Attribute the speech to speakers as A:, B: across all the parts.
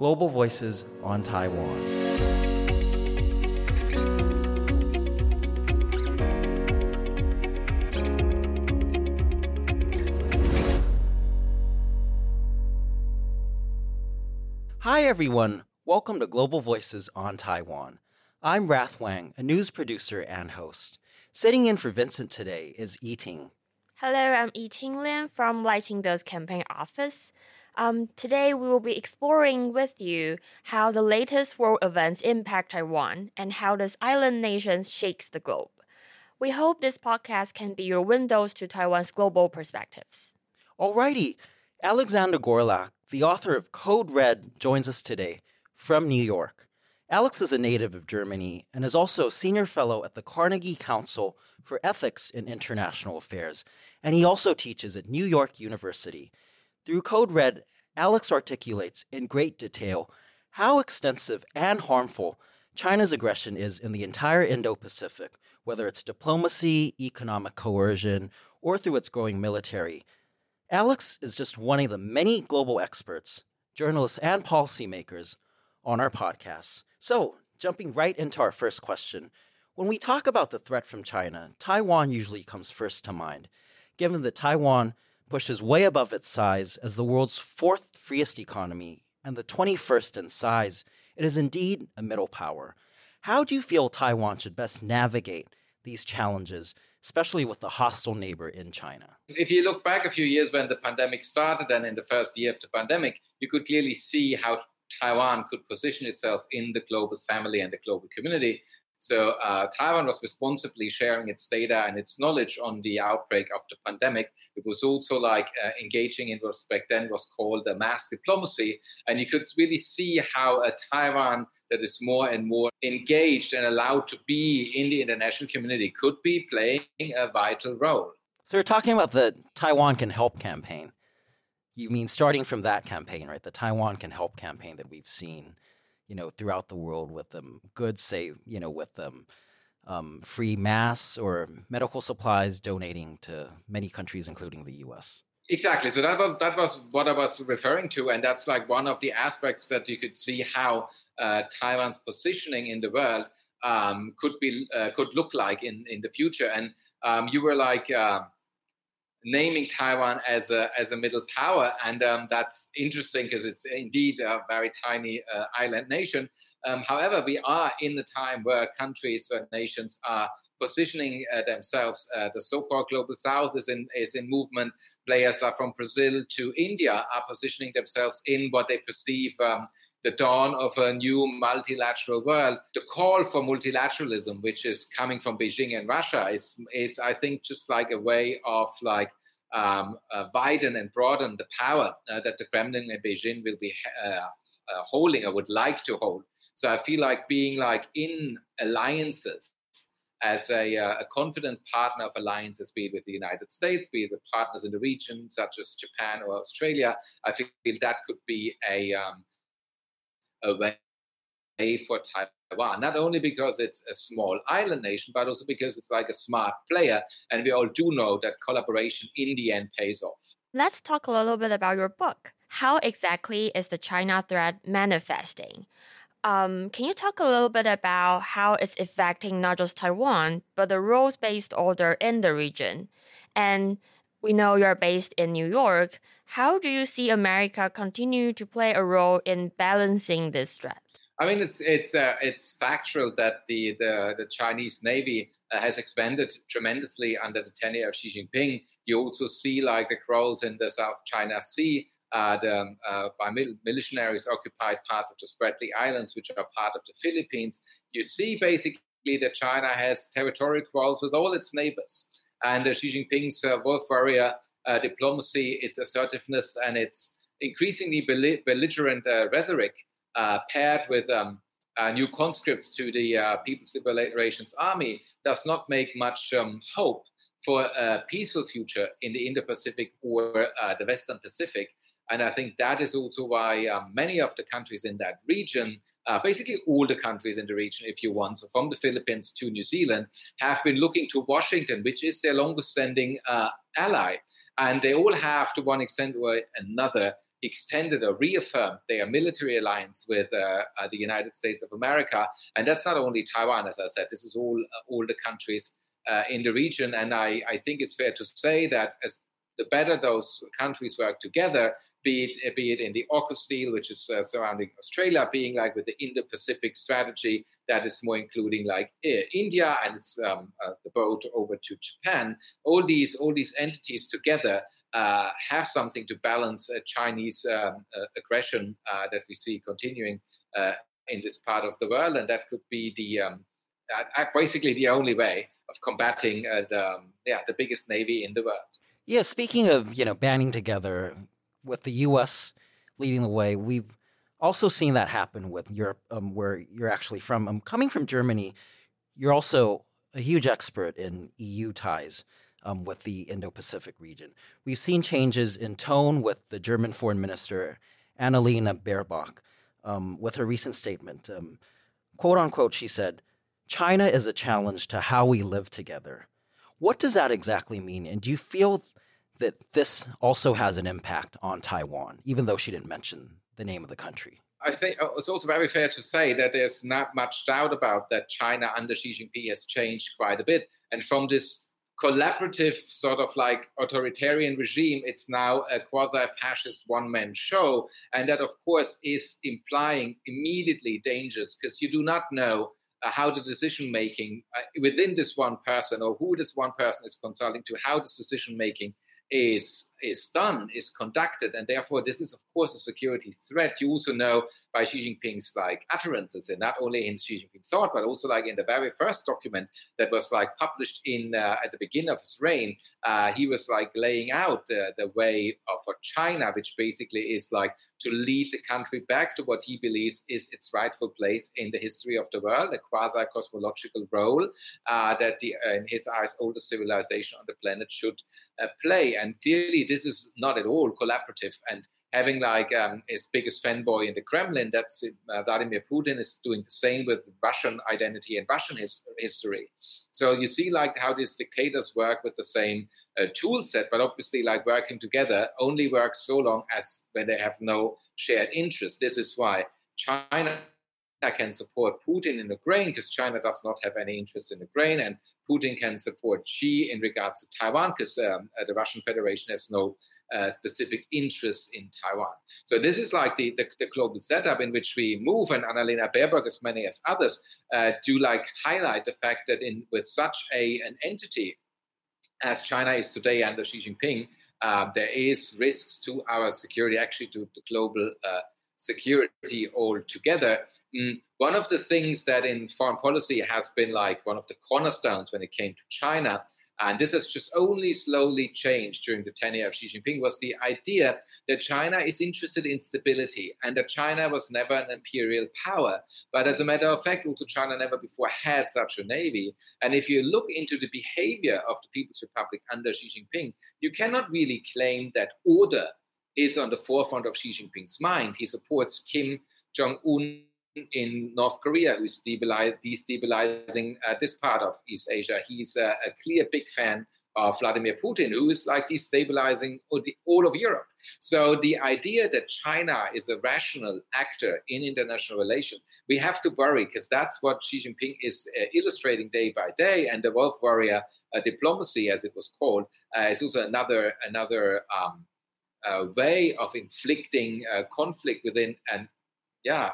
A: Global Voices on Taiwan. Hi, everyone. Welcome to Global Voices on Taiwan. I'm Rath Wang, a news producer and host. Sitting in for Vincent today is Yiting.
B: Hello, I'm Yiting Lien from Lai Ching-te's Campaign Office. Um, today, we will be exploring with you how the latest world events impact Taiwan and how this island nation shakes the globe. We hope this podcast can be your windows to Taiwan's global perspectives.
A: Alrighty, Alexander Görlach, the author of Code Red, joins us today from New York. Alex is a native of Germany and is also a senior fellow at the Carnegie Council for Ethics in International Affairs, and he also teaches at New York University. Through Code Red, Alex articulates in great detail how extensive and harmful China's aggression is in the entire Indo Pacific, whether it's diplomacy, economic coercion, or through its growing military. Alex is just one of the many global experts, journalists, and policymakers on our podcasts. So, jumping right into our first question. When we talk about the threat from China, Taiwan usually comes first to mind, given that Taiwan pushes way above its size as the world's fourth freest economy and the 21st in size. It is indeed a middle power. How do you feel Taiwan should best navigate these challenges, especially with the hostile neighbor in China?
C: If you look back a few years when the pandemic started and in the first year of the pandemic, you could clearly see how Taiwan could position itself in the global family and the global community. So uh, Taiwan was responsibly sharing its data and its knowledge on the outbreak of the pandemic. It was also like uh, engaging in what back then was called a mask diplomacy, and you could really see how a Taiwan that is more and more engaged and allowed to be in the international community could be playing a vital role.
A: So you're talking about the Taiwan Can Help campaign. You mean starting from that campaign, right? The Taiwan Can Help campaign that we've seen, you know, throughout the world with them goods, say, you know, with them um, free mass or medical supplies donating to many countries, including the U.S.
C: Exactly. So that was that was what I was referring to, and that's like one of the aspects that you could see how uh, Taiwan's positioning in the world um, could be uh, could look like in in the future. And um, you were like. Uh, naming Taiwan as a as a middle power, and um, that's interesting because it's indeed a very tiny uh, island nation. Um, however, we are in the time where countries, where nations are positioning uh, themselves. Uh, the so-called global south is in is in movement. Players like from Brazil to India are positioning themselves in what they perceive. Um, the dawn of a new multilateral world. The call for multilateralism, which is coming from Beijing and Russia, is is I think just like a way of like um, uh, widen and broaden the power uh, that the Kremlin and Beijing will be uh, uh, holding or would like to hold. So I feel like being like in alliances as a, uh, a, confident partner of alliances, be it with the United States, be it with partners in the region, such as Japan or Australia, I feel that could be a um, a way for Taiwan, not only because it's a small island nation, but also because it's like a smart player. And we all do know that collaboration in the end pays off.
B: Let's talk a little bit about your book. How exactly is the China threat manifesting? Um, can you talk a little bit about how it's affecting not just Taiwan, but the rules based order in the region? And we know you're based in New York. How do you see America continue to play a role in balancing this threat?
C: I mean, it's it's uh, it's factual that the the, the Chinese Navy uh, has expanded tremendously under the tenure of Xi Jinping. You also see like the growth in the South China Sea. Uh, the, uh, by mil- militaries occupied parts of the Spratly Islands, which are part of the Philippines. You see basically that China has territorial quarrels with all its neighbors and Xi Jinping's uh, Wolf Warrior uh, diplomacy, its assertiveness, and its increasingly belligerent rhetoric paired with um, new conscripts to the People's Liberation Army does not make much um, hope for a peaceful future in the Indo-Pacific or uh, the Western Pacific. And I think that is also why um, many of the countries in that region, uh, basically all the countries in the region, if you want, so from the Philippines to New Zealand, have been looking to Washington, which is their longest standing uh, ally. And they all have, to one extent or another, extended or reaffirmed their military alliance with uh, uh, the United States of America. And that's not only Taiwan, as I said, this is all, uh, all the countries uh, in the region. And I, I think it's fair to say that as the better those countries work together, be it, be it in the AUKUS deal, which is uh, surrounding Australia, being like with the Indo-Pacific strategy that is more including like uh, India and it's um, uh, the boat over to Japan. All these all these entities together uh, have something to balance Chinese um, uh, aggression uh, that we see continuing in this part of the world, and that could be the um, basically the only way of combating the um, yeah the biggest navy in the world.
A: Yeah, speaking of you know banding together with the U.S. leading the way, we've also seen that happen with Europe, um, where you're actually from. Um, coming from Germany, you're also a huge expert in EU ties um, with the Indo-Pacific region. We've seen changes in tone with the German Foreign Minister Annalena Baerbock um, with her recent statement. Um, quote unquote, she said, "China is a challenge to how we live together." What does that exactly mean? And do you feel that this also has an impact on Taiwan, even though she didn't mention the name of the country.
C: I think uh, it's also very fair to say that there's not much doubt about that China under Xi Jinping has changed quite a bit. And from this collaborative sort of like authoritarian regime, it's now a quasi fascist one man show. And that, of course, is implying immediately dangers because you do not know uh, how the decision making uh, within this one person or who this one person is consulting to, how this decision making is is done, is conducted, and therefore this is of course a security threat. You also know by Xi Jinping's like utterances, and not only in Xi Jinping's thought, but also like in the very first document that was like published in uh, at the beginning of his reign, uh, he was like laying out uh, the way for China, which basically is like to lead the country back to what he believes is its rightful place in the history of the world, a quasi cosmological role uh, that the, uh, in his eyes, oldest civilization on the planet should play. And clearly, this is not at all collaborative. And having like um, his biggest fanboy in the Kremlin, that's uh, Vladimir Putin is doing the same with Russian identity and Russian his- history. So you see like how these dictators work with the same uh, tool set, but obviously like working together only works so long as when they have no shared interest. This is why China can support Putin in Ukraine because China does not have any interest in Ukraine, and Putin can support Xi in regards to Taiwan because um, uh, the Russian Federation has no uh, specific interest in Taiwan. So this is like the, the, the, global setup in which we move, and Annalena Baerbock, as many as others, uh, do like highlight the fact that in with such a an entity as China is today under Xi Jinping, uh, there is risks to our security, actually to the global uh, security altogether. Mm, one of the things that in foreign policy has been like one of the cornerstones when it came to China and this has just only slowly changed during the tenure of Xi Jinping, was the idea that China is interested in stability and that China was never an imperial power. But as a matter of fact, also China never before had such a navy. And if you look into the behavior of the People's Republic under Xi Jinping, you cannot really claim that order is on the forefront of Xi Jinping's mind. He supports Kim Jong un in North Korea who's destabilizing uh, this part of East Asia. He's uh, a clear big fan of Vladimir Putin, who is like destabilizing all of Europe. So the idea that China is a rational actor in international relations, we have to worry because that's what Xi Jinping is uh, illustrating day by day. And the Wolf Warrior uh, diplomacy, as it was called, uh, is also another another um, uh, way of inflicting conflict within and yeah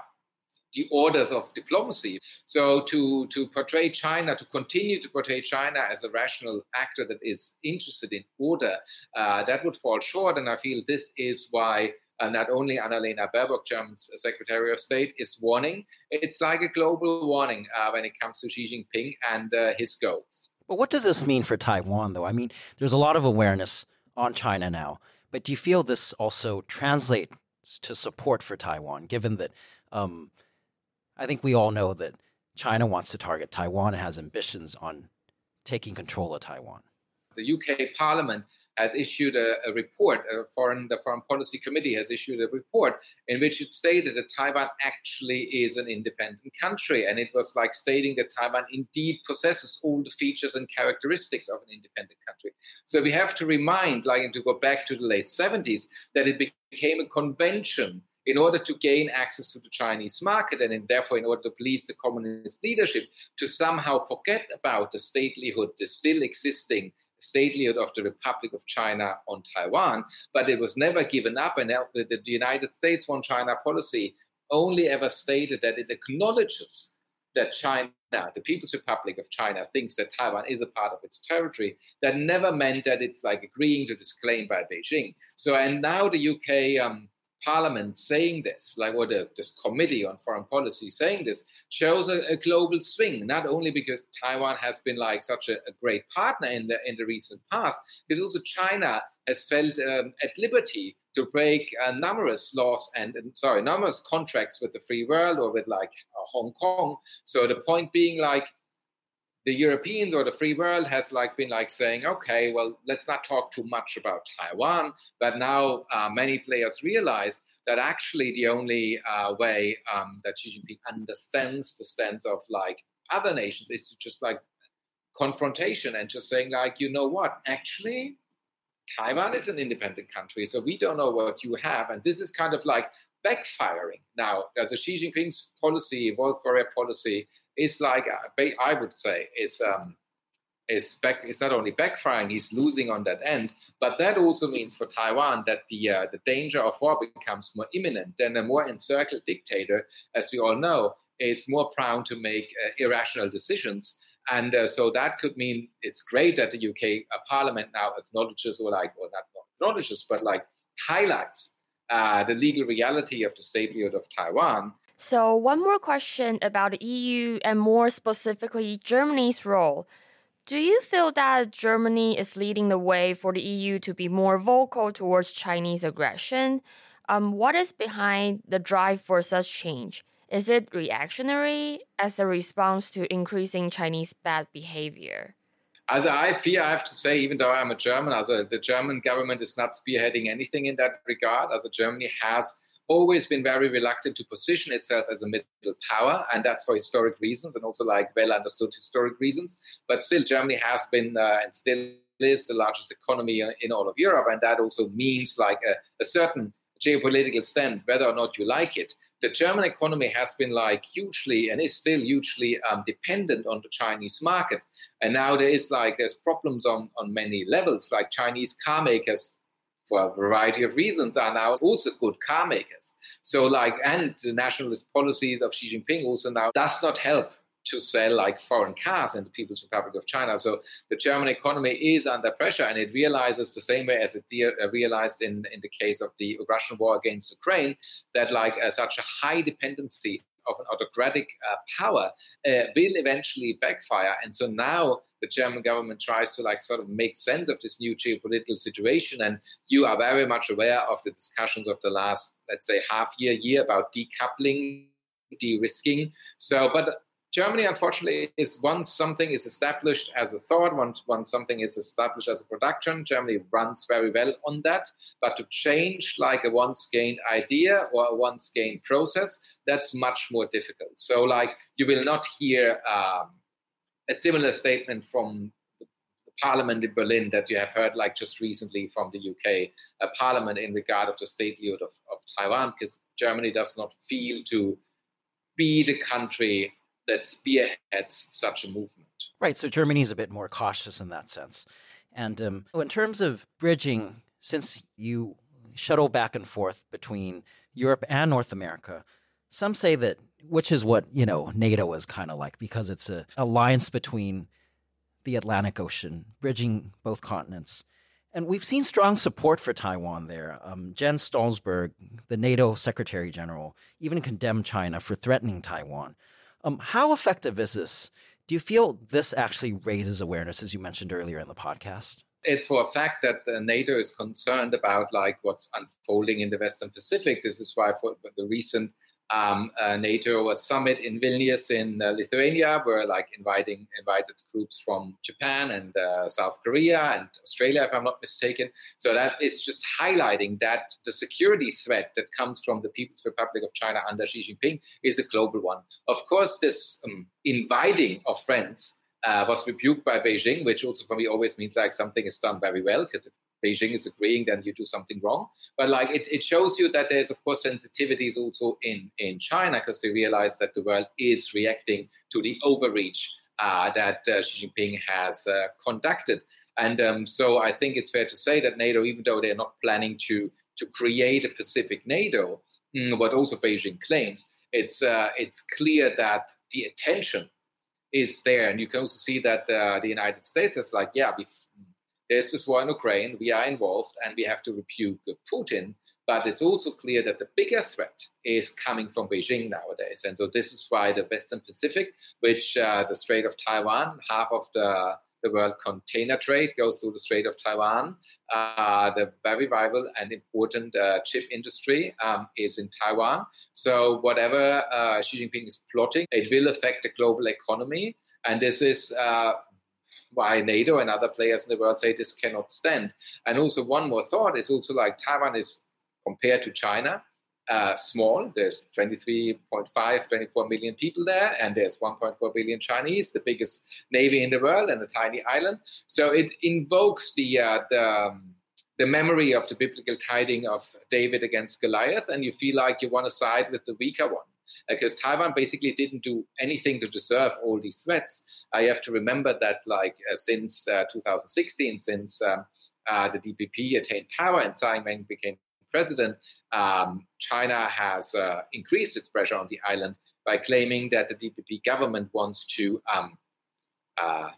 C: the orders of diplomacy. So to, to portray China, to continue to portray China as a rational actor that is interested in order, uh, that would fall short. And I feel this is why uh, not only Annalena Baerbock, German's Secretary of State, is warning. It's like a global warning uh, when it comes to Xi Jinping and uh, his goals.
A: But what does this mean for Taiwan, though? I mean, there's a lot of awareness on China now. But do you feel this also translates to support for Taiwan, given that um, I think we all know that China wants to target Taiwan and has ambitions on taking control of Taiwan.
C: The UK Parliament had issued a, a, report. A foreign, the Foreign Policy Committee has issued a report in which it stated that Taiwan actually is an independent country, and it was like stating that Taiwan indeed possesses all the features and characteristics of an independent country. So we have to remind, like, to go back to the late 70s, that it became a convention in order to gain access to the Chinese market and in, therefore in order to please the communist leadership to somehow forget about the statelyhood, the still existing statelyhood of the Republic of China on Taiwan, but it was never given up. And the United States one China policy only ever stated that it acknowledges that China, the People's Republic of China, thinks that Taiwan is a part of its territory. That never meant that it's like agreeing to this claim by Beijing. So, and now the UK um, parliament saying this, like what this committee on foreign policy saying this, shows a, a, global swing. Not only because Taiwan has been like such a, a, great partner in the in the recent past, because also China has felt um, at liberty to break uh, numerous laws and, and, sorry numerous contracts with the free world or with like uh, Hong Kong. So the point being like the Europeans or the free world has like been like saying, okay, well, let's not talk too much about Taiwan. But now uh, many players realize that actually the only uh, way um, that Xi Jinping understands the stance of like other nations is to just like confrontation and just saying like, you know what, actually. Taiwan is an independent country, so we don't know what you have. And this is kind of like backfiring now. As a Xi Jinping's policy, Wolf Warrior policy, is like uh, I would say is um, back. It's not only backfiring; he's losing on that end. But that also means for Taiwan that the uh, the danger of war becomes more imminent. Then a more encircled dictator, as we all know, is more prone to make uh, irrational decisions. And uh, so that could mean it's great that the UK uh, Parliament now acknowledges, or like, or not acknowledges, but like highlights uh, the legal reality of the statehood of Taiwan
B: so, one more question about the EU and more specifically Germany's role. Do you feel that Germany is leading the way for the EU to be more vocal towards Chinese aggression? Um, what is behind the drive for such change? Is it reactionary as a response to increasing Chinese bad behavior?
C: Also, I fear, I have to say, even though I'm a German, the German government is not spearheading anything in that regard. Also, Germany has always been very reluctant to position itself as a middle power, and that's for historic reasons and also like well understood historic reasons. But still, Germany has been uh, and still is the largest economy in all of Europe, and that also means like a, a certain geopolitical stand, whether or not you like it. The German economy has been like hugely and is still hugely um, dependent on the Chinese market. And now there is like there's problems on, on many levels. Like Chinese car makers for a variety of reasons, are now also good car makers. So, like, and the nationalist policies of Xi Jinping also now does not help to sell like foreign cars in the People's Republic of China. So the German economy is under pressure, and it realizes the same way as it de- uh, realized in in the case of the Russian war against Ukraine that like uh, such a high dependency of an autocratic uh, power uh, will eventually backfire. And so now the German government tries to like sort of make sense of this new geopolitical situation. And you are very much aware of the discussions of the last, let's say, half year, year about decoupling, de-risking. So, but Germany, unfortunately, is once something is established as a thought, once, once something is established as a production, Germany runs very well on that. But to change like a once gained idea or a once gained process, that's much more difficult. So, like, you will not hear um, a similar statement from the parliament in Berlin that you have heard, like just recently from the UK a parliament in regard of the statehood of, of Taiwan, because Germany does not feel to be the country that spearheads such a movement.
A: Right. So Germany is a bit more cautious in that sense. And um, in terms of bridging, since you shuttle back and forth between Europe and North America, some say that which is what you know NATO is kind of like because it's a alliance between the Atlantic Ocean, bridging both continents. And we've seen strong support for Taiwan there. Um, Jens Stoltenberg, the NATO Secretary General, even condemned China for threatening Taiwan. Um, how effective is this? Do you feel this actually raises awareness, as you mentioned earlier in the podcast?
C: It's for a fact that NATO is concerned about like what's unfolding in the Western Pacific. This is why for the recent um, uh, NATO summit in Vilnius in uh, Lithuania, where like inviting invited groups from Japan and uh, South Korea and Australia, if I'm not mistaken. So that is just highlighting that the security threat that comes from the People's Republic of China under Xi Jinping is a global one. Of course, this um, inviting of friends. Uh, was rebuked by Beijing, which also for me always means like something is done very well because if Beijing is agreeing, then you do something wrong. But like it, it shows you that there's of course sensitivities also in in China because they realize that the world is reacting to the overreach uh, that uh, Xi Jinping has uh, conducted. And um, so I think it's fair to say that NATO, even though they're not planning to to create a Pacific NATO, mm, what also Beijing claims, it's uh, it's clear that the attention is there, and you can also see that uh, the United States is like, yeah, there's this war in Ukraine, we are involved, and we have to rebuke Putin. But it's also clear that the bigger threat is coming from Beijing nowadays. And so this is why the Western Pacific, which uh, the Strait of Taiwan, half of the, the world container trade goes through the Strait of Taiwan. Uh, the very vital and important uh, chip industry um, is in Taiwan. So whatever uh, Xi Jinping is plotting, it will affect the global economy. And this is uh, why NATO and other players in the world say this cannot stand. And also, one more thought is also like Taiwan is compared to China. Uh, small. There's 23.5, 24 million people there, and there's 1.4 billion Chinese, the biggest navy in the world, and a tiny island. So it invokes the uh, the, um, the memory of the biblical tiding of David against Goliath, and you feel like you want to side with the weaker one because Taiwan basically didn't do anything to deserve all these threats. I have to remember that, like, uh, since uh, 2016, since um, uh, the DPP attained power and Tsai Ing-wen became president, um, China has uh, increased its pressure on the island by claiming that the DPP government wants to um, uh,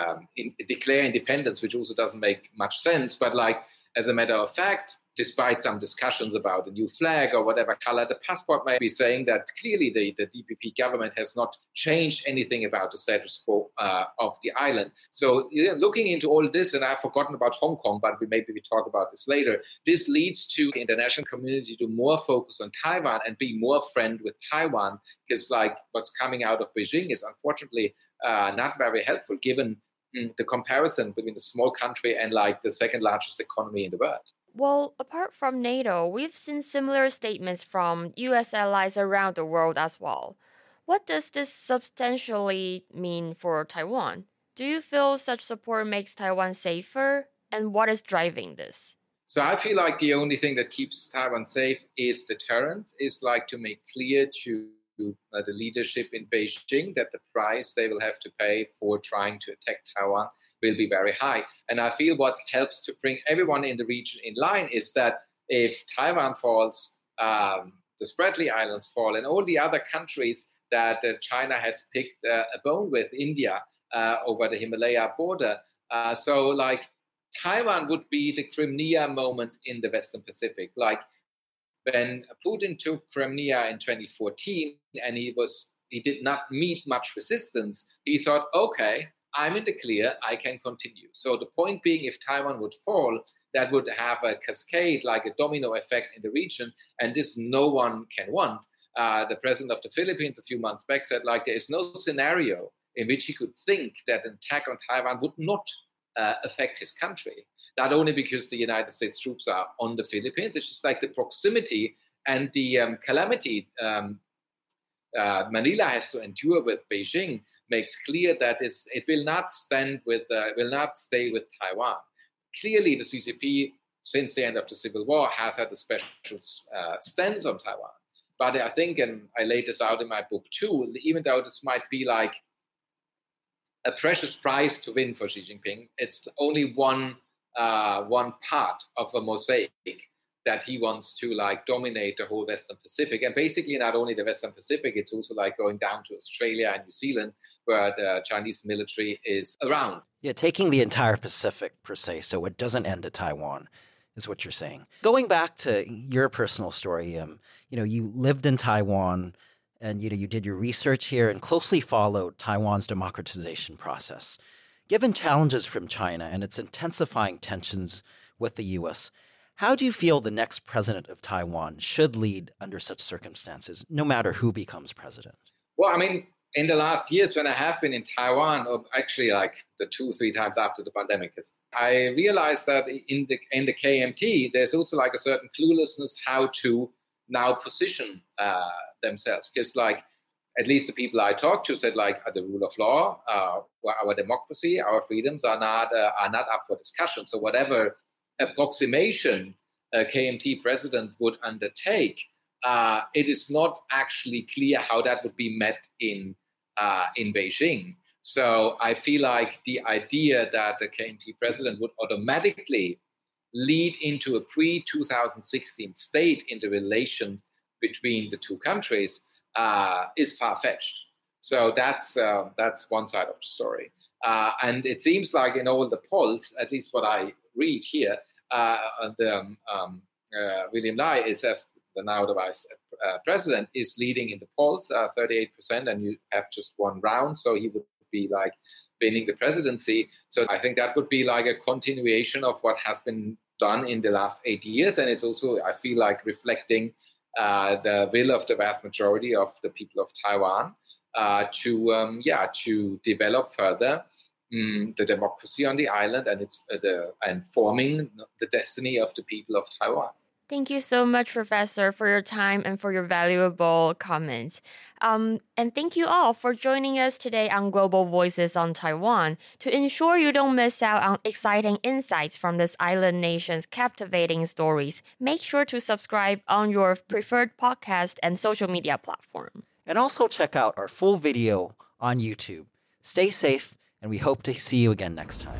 C: um, in, declare independence, which also doesn't make much sense. But like as a matter of fact, despite some discussions about a new flag or whatever color the passport might be saying that clearly the, the DPP government has not changed anything about the status quo uh, of the island. So know, looking into all this, and I've forgotten about Hong Kong, but we maybe we talk about this later. This leads to the international community to more focus on Taiwan and be more friend with Taiwan, because like what's coming out of Beijing is unfortunately uh, not very helpful given mm, the comparison between a small country and like the second largest economy in the world.
B: Well, apart from NATO, we've seen similar statements from US allies around the world as well. What does this substantially mean for Taiwan? Do you feel such support makes Taiwan safer? And what is driving this?
C: So I feel like the only thing that keeps Taiwan safe is deterrence, is like to make clear to uh, the leadership in Beijing that the price they will have to pay for trying to attack Taiwan will be very high. And I feel what helps to bring everyone in the region in line is that if Taiwan falls, um, the Spratly Islands fall, and all the other countries that uh, China has picked uh, a bone with, India uh, over the Himalaya border. Uh, so, like, Taiwan would be the Crimea moment in the Western Pacific. Like, when Putin took Crimea in 2014 and he was he did not meet much resistance, he thought, okay, I'm in the clear, I can continue. So the point being, if Taiwan would fall, that would have a cascade, like a domino effect in the region, and this no one can want. Uh, the president of the Philippines a few months back said, like, there is no scenario in which he could think that an attack on Taiwan would not uh, affect his country. Not only because the United States troops are on the Philippines, it's just like the proximity and the um, calamity um, uh, Manila has to endure with Beijing makes clear that it will not stand with, uh, will not stay with Taiwan. Clearly, the CCP, since the end of the Civil War, has had a special uh, stance on Taiwan. But I think, and I laid this out in my book too, even though this might be like a precious prize to win for Xi Jinping, it's only one uh, one part of a mosaic that he wants to like dominate the whole Western Pacific. And basically, not only the Western Pacific, it's also like going down to Australia and New Zealand, where the Chinese military is around.
A: Yeah, taking the entire Pacific per se, so it doesn't end at Taiwan, is what you're saying. Going back to your personal story, um, you know, you lived in Taiwan and you know you did your research here and closely followed Taiwan's democratization process. Given challenges from China and its intensifying tensions with the US, How do you feel the next president of Taiwan should lead under such circumstances, no matter who becomes president?
C: Well, I mean, in the last years when I have been in Taiwan, or actually like the two, three times after the pandemic, I realized that in the in the KMT, there's also like a certain cluelessness how to now position uh, themselves. Because like at least the people I talked to said like the rule of law, uh, our democracy, our freedoms are not uh, are not up for discussion. So whatever approximation a KMT president would undertake, uh, it is not actually clear how that would be met in uh, in Beijing. So I feel like the idea that the KMT president would automatically lead into a pre 2016 state in the relations between the two countries uh, is far fetched. So that's uh, that's one side of the story. Uh, and it seems like in all the polls, at least what I read here, uh, the, um, um uh, William Lai is as the now the vice uh, president is leading in the polls, 38%, and you have just one round, so he would be like winning the presidency. So I think that would be like a continuation of what has been done in the last eight years, and it's also I feel like reflecting uh, the will of the vast majority of the people of Taiwan uh, to um, yeah to develop further um, the democracy on the island and it's uh, the and forming the destiny of the people of Taiwan.
B: Thank you so much, Professor, for your time and for your valuable comments. Um, and thank you all for joining us today on Global Voices on Taiwan. To ensure you don't miss out on exciting insights from this island nation's captivating stories, make sure to subscribe on your preferred podcast and social media platform.
A: And also check out our full video on YouTube. Stay safe, and we hope to see you again next time.